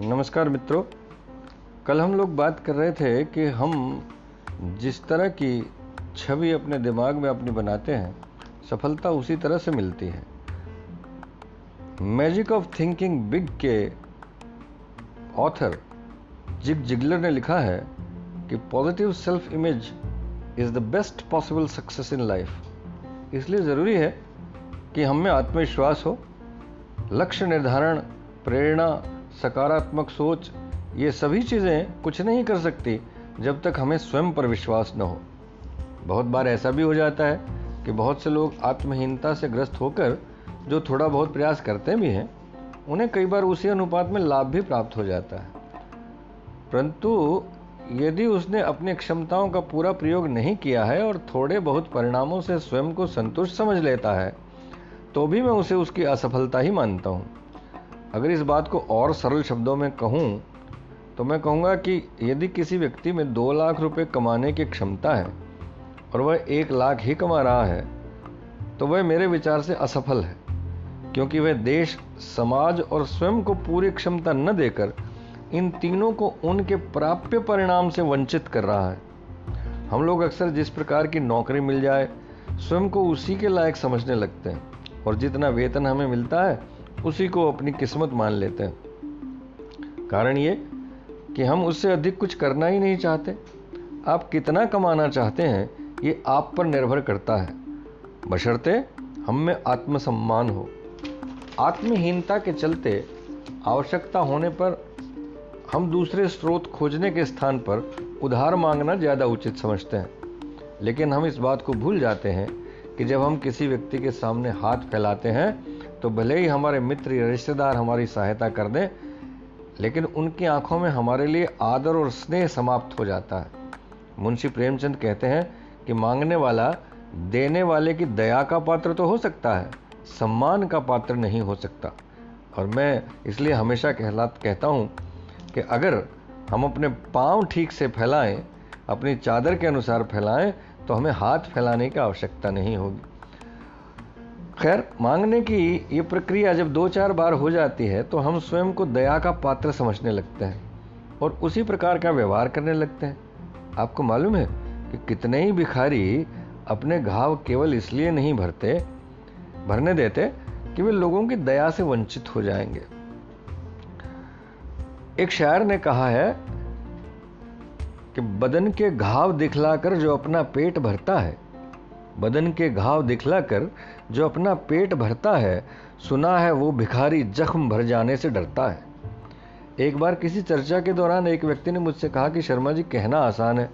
नमस्कार मित्रों। कल हम लोग बात कर रहे थे कि हम जिस तरह की छवि अपने दिमाग में अपनी बनाते हैं, सफलता उसी तरह से मिलती है। मैजिक ऑफ़ थिंकिंग बिग के ऑथर जिग जिगलर ने लिखा है कि positive self image is the best possible success in life इसलिए ज़रूरी है कि हम में आत्मविश्वास हो, लक्ष्य निर्धारण, प्रेरणा, सकारात्मक सोच, ये सभी चीज़ें कुछ नहीं कर सकती जब तक हमें स्वयं पर विश्वास न हो। बहुत बार ऐसा भी हो जाता है कि बहुत से लोग आत्महीनता से ग्रस्त होकर जो थोड़ा बहुत प्रयास करते भी हैं, उन्हें कई बार उसी अनुपात में लाभ भी प्राप्त हो जाता है। परंतु यदि उसने अपनी क्षमताओं का पूरा प्रयोग नहीं किया है और थोड़े बहुत परिणामों से स्वयं को संतुष्ट समझ लेता है तो भी मैं उसे उसकी असफलता ही मानता हूँ। अगर इस बात को और सरल शब्दों में कहूँ तो मैं कहूँगा कि यदि किसी व्यक्ति में दो लाख रुपए कमाने की क्षमता है और वह एक लाख ही कमा रहा है तो वह मेरे विचार से असफल है, क्योंकि वह देश, समाज और स्वयं को पूरी क्षमता न देकर इन तीनों को उनके प्राप्य परिणाम से वंचित कर रहा है। हम लोग अक्सर जिस प्रकार की नौकरी मिल जाए, स्वयं को उसी के लायक समझने लगते हैं और जितना वेतन हमें मिलता है, उसी को अपनी किस्मत मान लेते हैं। कारण ये कि हम उससे अधिक कुछ करना ही नहीं चाहते। आप कितना कमाना चाहते हैं, ये आप पर निर्भर करता है। बशर्ते हम में आत्मसम्मान हो। आत्महीनता के चलते आवश्यकता होने पर हम दूसरे स्रोत खोजने के स्थान पर उधार मांगना ज़्यादा उचित समझते हैं। लेकिन हम इस बात को भूल जाते हैं कि जब हम किसी व्यक्ति के सामने हाथ फैलाते हैं तो भले ही हमारे मित्र या रिश्तेदार हमारी सहायता कर दें, लेकिन उनकी आँखों में हमारे लिए आदर और स्नेह समाप्त हो जाता है। मुंशी प्रेमचंद कहते हैं कि मांगने वाला देने वाले की दया का पात्र तो हो सकता है, सम्मान का पात्र नहीं हो सकता। और मैं इसलिए हमेशा कहला, कहता हूँ कि अगर हम अपने पाँव ठीक से फैलाएँ, अपनी चादर के अनुसार फैलाएँ तो हमें हाथ फैलाने की आवश्यकता नहीं होगी। खैर, मांगने की ये प्रक्रिया जब दो चार बार हो जाती है तो हम स्वयं को दया का पात्र समझने लगते हैं और उसी प्रकार का व्यवहार करने लगते हैं। आपको मालूम है कि कितने ही भिखारी अपने घाव केवल इसलिए नहीं भरते, भरने देते कि वे लोगों की दया से वंचित हो जाएँगे। एक शायर ने कहा है कि बदन के घाव दिखलाकर जो अपना पेट भरता है, बदन के घाव दिखलाकर जो अपना पेट भरता है, सुना है वो भिखारी जख्म भर जाने से डरता है। एक बार किसी चर्चा के दौरान एक व्यक्ति ने मुझसे कहा कि शर्मा जी, कहना आसान है।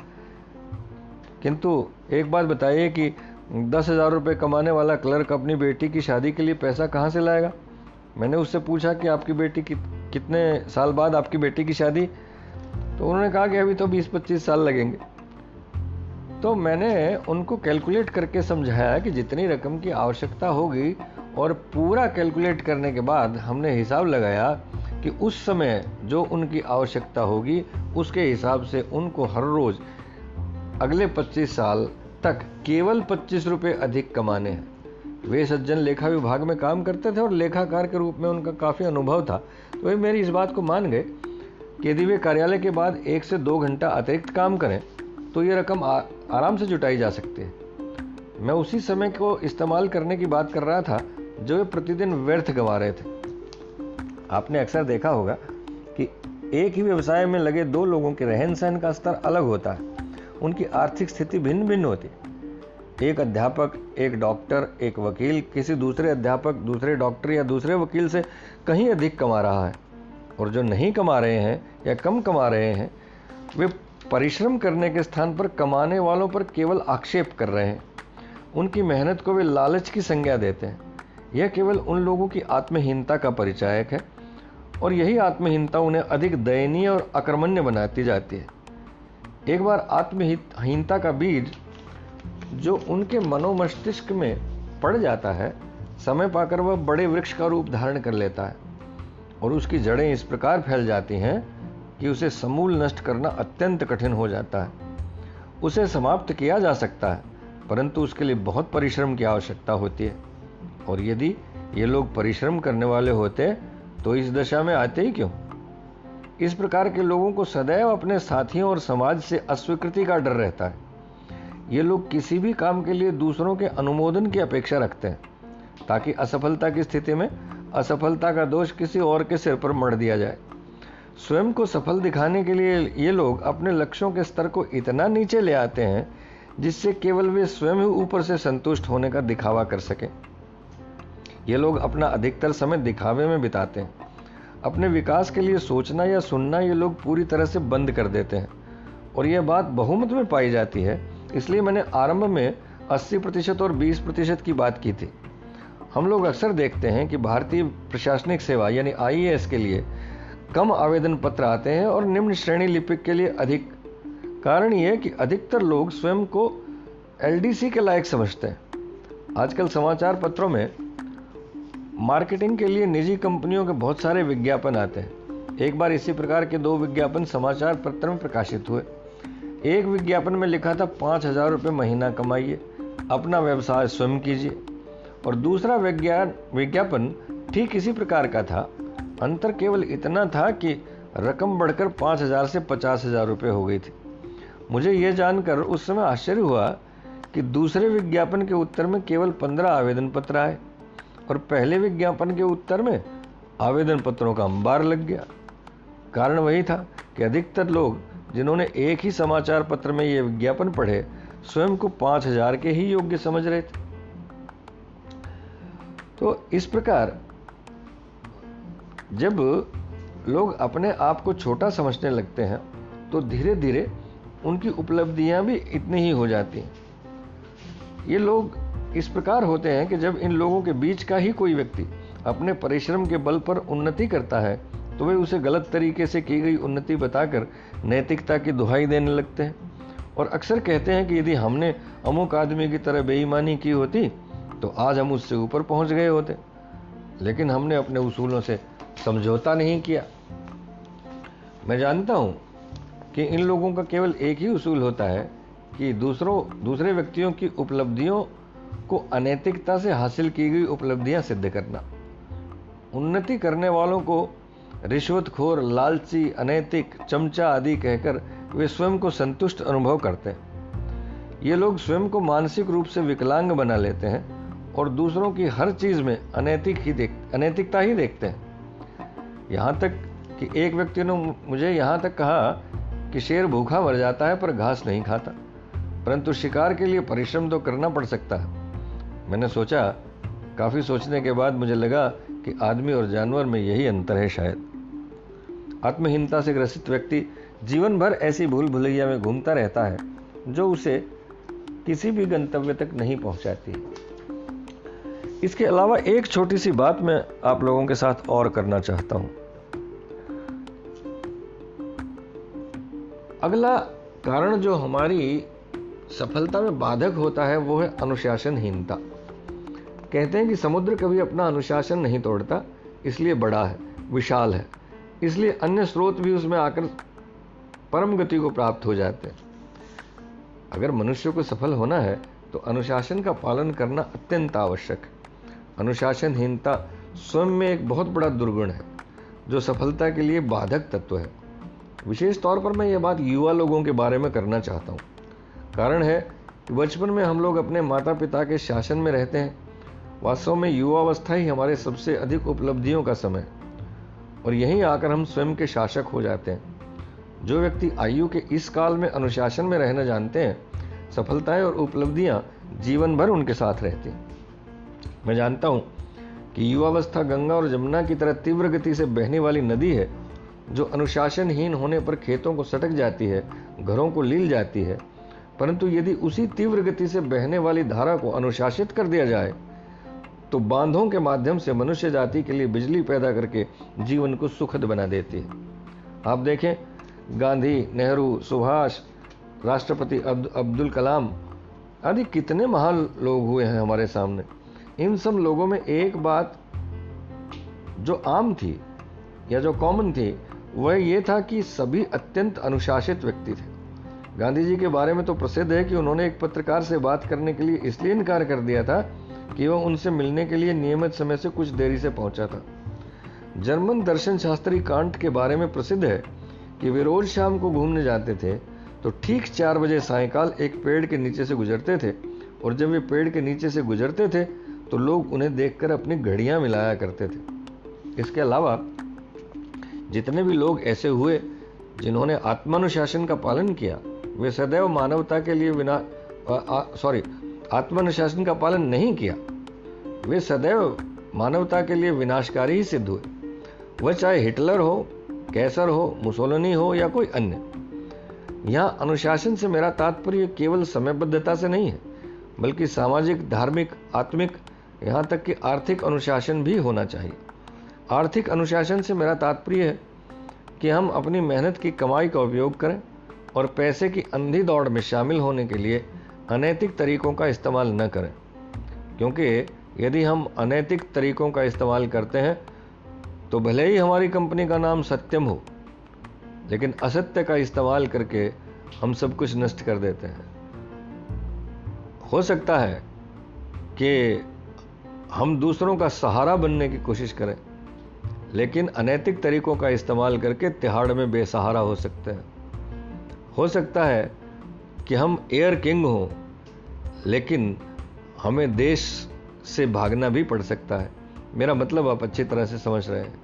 किंतु एक बात बताइए कि दस हज़ार रुपये कमाने वाला क्लर्क अपनी बेटी की शादी के लिए पैसा कहाँ से लाएगा? मैंने उससे पूछा कि आपकी बेटी कि, कितने साल बाद आपकी बेटी की शादी? तो उन्होंने कहा कि अभी तो 20-25 साल लगेंगे। तो मैंने उनको कैलकुलेट करके समझाया कि जितनी रकम की आवश्यकता होगी और पूरा कैलकुलेट करने के बाद हमने हिसाब लगाया कि उस समय जो उनकी आवश्यकता होगी उसके हिसाब से उनको हर रोज अगले 25 साल तक केवल 25 रुपए अधिक कमाने हैं। वे सज्जन लेखा विभाग में काम करते थे और लेखाकार के रूप में उनका काफ़ी अनुभव था। तो वे मेरी इस बात को मान गए कि यदि वे कार्यालय के बाद एक से दो घंटा अतिरिक्त काम करें तो ये रकम आ, आराम से जुटाई जा सकती है। मैं उसी समय को इस्तेमाल करने की बात कर रहा था जो वे प्रतिदिन व्यर्थ गंवा रहे थे। आपने अक्सर देखा होगा कि एक ही व्यवसाय में लगे दो लोगों के रहन सहन का स्तर अलग होता है। उनकी आर्थिक स्थिति भिन्न भिन्न होती एक अध्यापक, एक डॉक्टर, एक वकील, किसी दूसरे अध्यापक, दूसरे डॉक्टर या दूसरे वकील से कहीं अधिक कमा रहा है और जो नहीं कमा रहे हैं या कम कमा रहे हैं, वे परिश्रम करने के स्थान पर कमाने वालों पर केवल आक्षेप कर रहे हैं। उनकी मेहनत को वे लालच की संज्ञा देते हैं। यह केवल उन लोगों की आत्महीनता का परिचायक है और यही आत्महीनता उन्हें अधिक दयनीय और अक्रमण्य बनाती जाती है। एक बार आत्महीनता का बीज जो उनके मनोमस्तिष्क में पड़ जाता है, समय पाकर वह बड़े वृक्ष का रूप धारण कर लेता है और उसकी जड़ें इस प्रकार फैल जाती हैं कि उसे समूल नष्ट करना अत्यंत कठिन हो जाता है। उसे समाप्त किया जा सकता है, परंतु उसके लिए बहुत परिश्रम की आवश्यकता होती है। और यदि ये लोग परिश्रम करने वाले होते तो इस दशा में आते ही क्यों? इस प्रकार के लोगों को सदैव अपने साथियों और समाज से अस्वीकृति का डर रहता है। ये लोग किसी भी काम के लिए दूसरों के अनुमोदन की अपेक्षा रखते हैं, ताकि असफलता की स्थिति में असफलता का दोष किसी और के सिर पर मर दिया जाए। स्वयं को सफल दिखाने के लिए ये लोग अपने लक्ष्यों के स्तर को इतना नीचे ले आते हैं, जिससे केवल वे स्वयं ही ऊपर से संतुष्ट होने का दिखावा कर सकें। ये लोग अपना अधिकतर समय दिखावे में बिताते हैं। अपने विकास के लिए सोचना या सुनना ये लोग पूरी तरह से बंद कर देते हैं। और यह बात बहुमत में पाई जाती है इसलिए मैंने आरंभ में 80 प्रतिशत और 20 प्रतिशत की बात की थी। हम लोग अक्सर देखते हैं कि भारतीय प्रशासनिक सेवा, यानी आई के लिए, कम आवेदन पत्र आते हैं और निम्न श्रेणी लिपिक के लिए अधिक। कारण यह कि अधिकतर लोग स्वयं को एलडीसी के लायक समझते हैं। आजकल समाचार पत्रों में मार्केटिंग के लिए निजी कंपनियों के बहुत सारे विज्ञापन आते हैं। एक बार इसी प्रकार के दो विज्ञापन समाचार पत्र में प्रकाशित हुए। एक विज्ञापन में लिखा था, पाँच हज़ार रुपये महीना कमाइए, अपना व्यवसाय स्वयं कीजिए। और दूसरा विज्ञान, विज्ञापन ठीक इसी प्रकार का था। अंतर केवल इतना था कि रकम बढ़कर पाँच हज़ार से पचास हज़ार रुपये हो गई थी। मुझे यह जानकर उस समय आश्चर्य हुआ कि दूसरे विज्ञापन के उत्तर में केवल पंद्रह आवेदन पत्र आए और पहले विज्ञापन के उत्तर में आवेदन पत्रों का अंबार लग गया। कारण वही था कि अधिकतर लोग जिन्होंने एक ही समाचार पत्र में यह विज्ञापन पढ़े, स्वयं को पाँच हज़ार के ही योग्य समझ रहे थे। तो इस प्रकार, जब लोग अपने आप को छोटा समझने लगते हैं तो धीरे धीरे उनकी उपलब्धियाँ भी इतनी ही हो जाती हैं। ये लोग इस प्रकार होते हैं कि जब इन लोगों के बीच का ही कोई व्यक्ति अपने परिश्रम के बल पर उन्नति करता है तो वे उसे गलत तरीके से की गई उन्नति बताकर नैतिकता की दुहाई देने लगते हैं। और अक्सर कहते हैं कि यदि हमने अमुक आदमी की तरह बेईमानी की होती तो आज हम उससे ऊपर पहुँच गए होते। लेकिन हमने अपने उसूलों से समझौता नहीं किया। मैं जानता हूँ कि इन लोगों का केवल एक ही उसूल होता है कि दूसरों, दूसरे व्यक्तियों की उपलब्धियों को अनैतिकता से हासिल की गई उपलब्धियाँ सिद्ध करना। उन्नति करने वालों को रिश्वतखोर, लालची, अनैतिक, चमचा आदि कहकर वे स्वयं को संतुष्ट अनुभव करते हैं। ये लोग स्वयं को मानसिक रूप से विकलांग बना लेते हैं और दूसरों की हर चीज़ में अनैतिक ही देख, अनैतिकता ही देखते हैं। यहाँ तक कि एक व्यक्ति ने मुझे यहाँ तक कहा कि शेर भूखा मर जाता है पर घास नहीं खाता, परंतु शिकार के लिए परिश्रम तो करना पड़ सकता है। मैंने सोचा, काफ़ी सोचने के बाद मुझे लगा कि आदमी और जानवर में यही अंतर है शायद। आत्महीनता से ग्रसित व्यक्ति जीवन भर ऐसी भूल भुलैया में घूमता रहता है, जो उसे किसी भी गंतव्य तक नहीं पहुंचाती। इसके अलावा एक छोटी सी बात मैं आप लोगों के साथ और करना चाहता हूँ। अगला कारण जो हमारी सफलता में बाधक होता है, वो है अनुशासनहीनता। कहते हैं कि समुद्र कभी अपना अनुशासन नहीं तोड़ता, इसलिए बड़ा है, विशाल है। इसलिए अन्य स्रोत भी उसमें आकर परम गति को प्राप्त हो जाते हैं। अगर मनुष्य को सफल होना है तो अनुशासन का पालन करना अत्यंत आवश्यक है। अनुशासनहीनता स्वयं में एक बहुत बड़ा दुर्गुण है, जो सफलता के लिए बाधक तत्व है। विशेष तौर पर मैं ये बात युवा लोगों के बारे में करना चाहता हूँ। कारण है कि बचपन में हम लोग अपने माता पिता के शासन में रहते हैं। वास्तव में युवावस्था ही हमारे सबसे अधिक उपलब्धियों का समय और यहीं आकर हम स्वयं के शासक हो जाते हैं। जो व्यक्ति आयु के इस काल में अनुशासन में रहना जानते हैं, सफलताएँ और उपलब्धियाँ जीवन भर उनके साथ रहती मैं जानता हूँ कि युवावस्था गंगा और जमुना की तरह तीव्र गति से बहने वाली नदी है, जो अनुशासनहीन होने पर खेतों को सटक जाती है, घरों को लील जाती है, परंतु यदि उसी तीव्र गति से बहने वाली धारा को अनुशासित कर दिया जाए तो बांधों के माध्यम से मनुष्य जाति के लिए बिजली पैदा करके जीवन को सुखद बना देती है। आप देखें, गांधी, नेहरू, सुभाष, राष्ट्रपति अब्दुल कलाम आदि कितने महान लोग हुए हैं हमारे सामने। इन सब लोगों में एक बात जो आम थी या जो कॉमन थी, वह ये था कि सभी अत्यंत अनुशासित व्यक्ति थे। गांधी जी के बारे में तो प्रसिद्ध है कि उन्होंने एक पत्रकार से बात करने के लिए इसलिए इनकार कर दिया था कि वह उनसे मिलने के लिए नियमित समय से कुछ देरी से पहुँचा था। जर्मन दर्शन शास्त्री कांट के बारे में प्रसिद्ध है कि वे रोज शाम को घूमने जाते थे तो ठीक चार बजे सायकाल एक पेड़ के नीचे से गुजरते थे और जब वे पेड़ के नीचे से गुजरते थे तो लोग उन्हें देखकर अपनी घड़ियाँ मिलाया करते थे। इसके अलावा, जितने भी लोग ऐसे हुए जिन्होंने आत्मानुशासन का पालन किया, वे सदैव मानवता के लिए विना सॉरी आत्मानुशासन का पालन नहीं किया। वे सदैव मानवता के लिए विनाशकारी ही सिद्ध हुए। वह चाहे हिटलर हो, कैसर हो, मुसोलनी हो या कोई अन्य। यहाँ अनुशासन से मेरा तात्पर्य केवल समयबद्धता से नहीं है, बल्कि सामाजिक, धार्मिक, आत्मिक, यहाँ तक कि आर्थिक अनुशासन भी होना चाहिए। आर्थिक अनुशासन से मेरा तात्पर्य है कि हम अपनी मेहनत की कमाई का उपयोग करें और पैसे की अंधी दौड़ में शामिल होने के लिए अनैतिक तरीकों का इस्तेमाल न करें, क्योंकि यदि हम अनैतिक तरीकों का इस्तेमाल करते हैं तो भले ही हमारी कंपनी का नाम सत्यम हो, लेकिन असत्य का इस्तेमाल करके हम सब कुछ नष्ट कर देते हैं। हो सकता है कि हम दूसरों का सहारा बनने की कोशिश करें, लेकिन अनैतिक तरीकों का इस्तेमाल करके तिहाड़ में बेसहारा हो सकते हैं। हो सकता है कि हम एयर किंग हों लेकिन हमें देश से भागना भी पड़ सकता है। मेरा मतलब आप अच्छी तरह से समझ रहे हैं।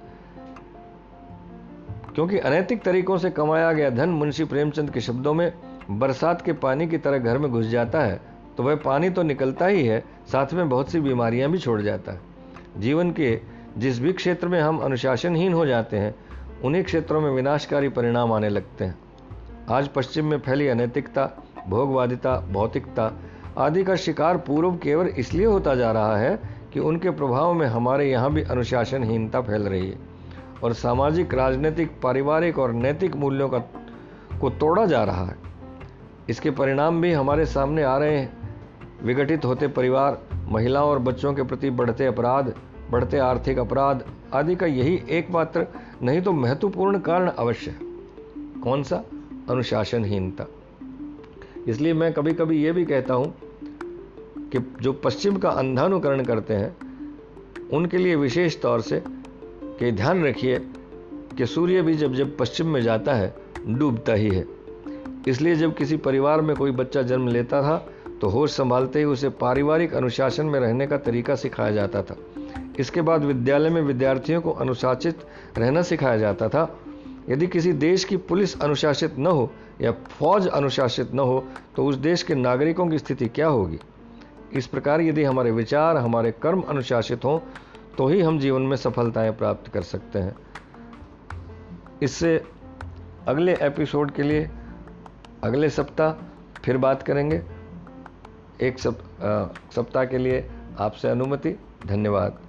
क्योंकि अनैतिक तरीकों से कमाया गया धन मुंशी प्रेमचंद के शब्दों में बरसात के पानी की तरह घर में घुस जाता है तो वह पानी तो निकलता ही है, साथ में बहुत सी बीमारियाँ भी छोड़ जाता है। जीवन के जिस भी क्षेत्र में हम अनुशासनहीन हो जाते हैं, उन्हीं क्षेत्रों में विनाशकारी परिणाम आने लगते हैं। आज पश्चिम में फैली अनैतिकता, भोगवादिता, भौतिकता आदि का शिकार पूर्व केवल इसलिए होता जा रहा है कि उनके प्रभाव में हमारे यहाँ भी अनुशासनहीनता फैल रही है और सामाजिक, राजनीतिक, पारिवारिक और नैतिक मूल्यों का को तोड़ा जा रहा है। इसके परिणाम भी हमारे सामने आ रहे हैं। विघटित होते परिवार, महिलाओं और बच्चों के प्रति बढ़ते अपराध, बढ़ते आर्थिक अपराध आदि का यही एकमात्र, नहीं तो महत्वपूर्ण कारण अवश्य है। कौन सा? अनुशासनहीनता। इसलिए मैं कभी कभी ये भी कहता हूँ कि जो पश्चिम का अंधानुकरण करते हैं, उनके लिए विशेष तौर से कि ध्यान रखिए कि सूर्य भी जब जब पश्चिम में जाता है, डूबता ही है। इसलिए जब किसी परिवार में कोई बच्चा जन्म लेता था तो होश संभालते ही उसे पारिवारिक अनुशासन में रहने का तरीका सिखाया जाता था। इसके बाद विद्यालय में विद्यार्थियों को अनुशासित रहना सिखाया जाता था। यदि किसी देश की पुलिस अनुशासित न हो या फौज अनुशासित न हो तो उस देश के नागरिकों की स्थिति क्या होगी? इस प्रकार यदि हमारे विचार, हमारे कर्म अनुशासित हों तो ही हम जीवन में सफलताएँ प्राप्त कर सकते हैं। इससे अगले एपिसोड के लिए, अगले सप्ताह फिर बात करेंगे। एक सप्ताह के लिए आपसे अनुमति, धन्यवाद।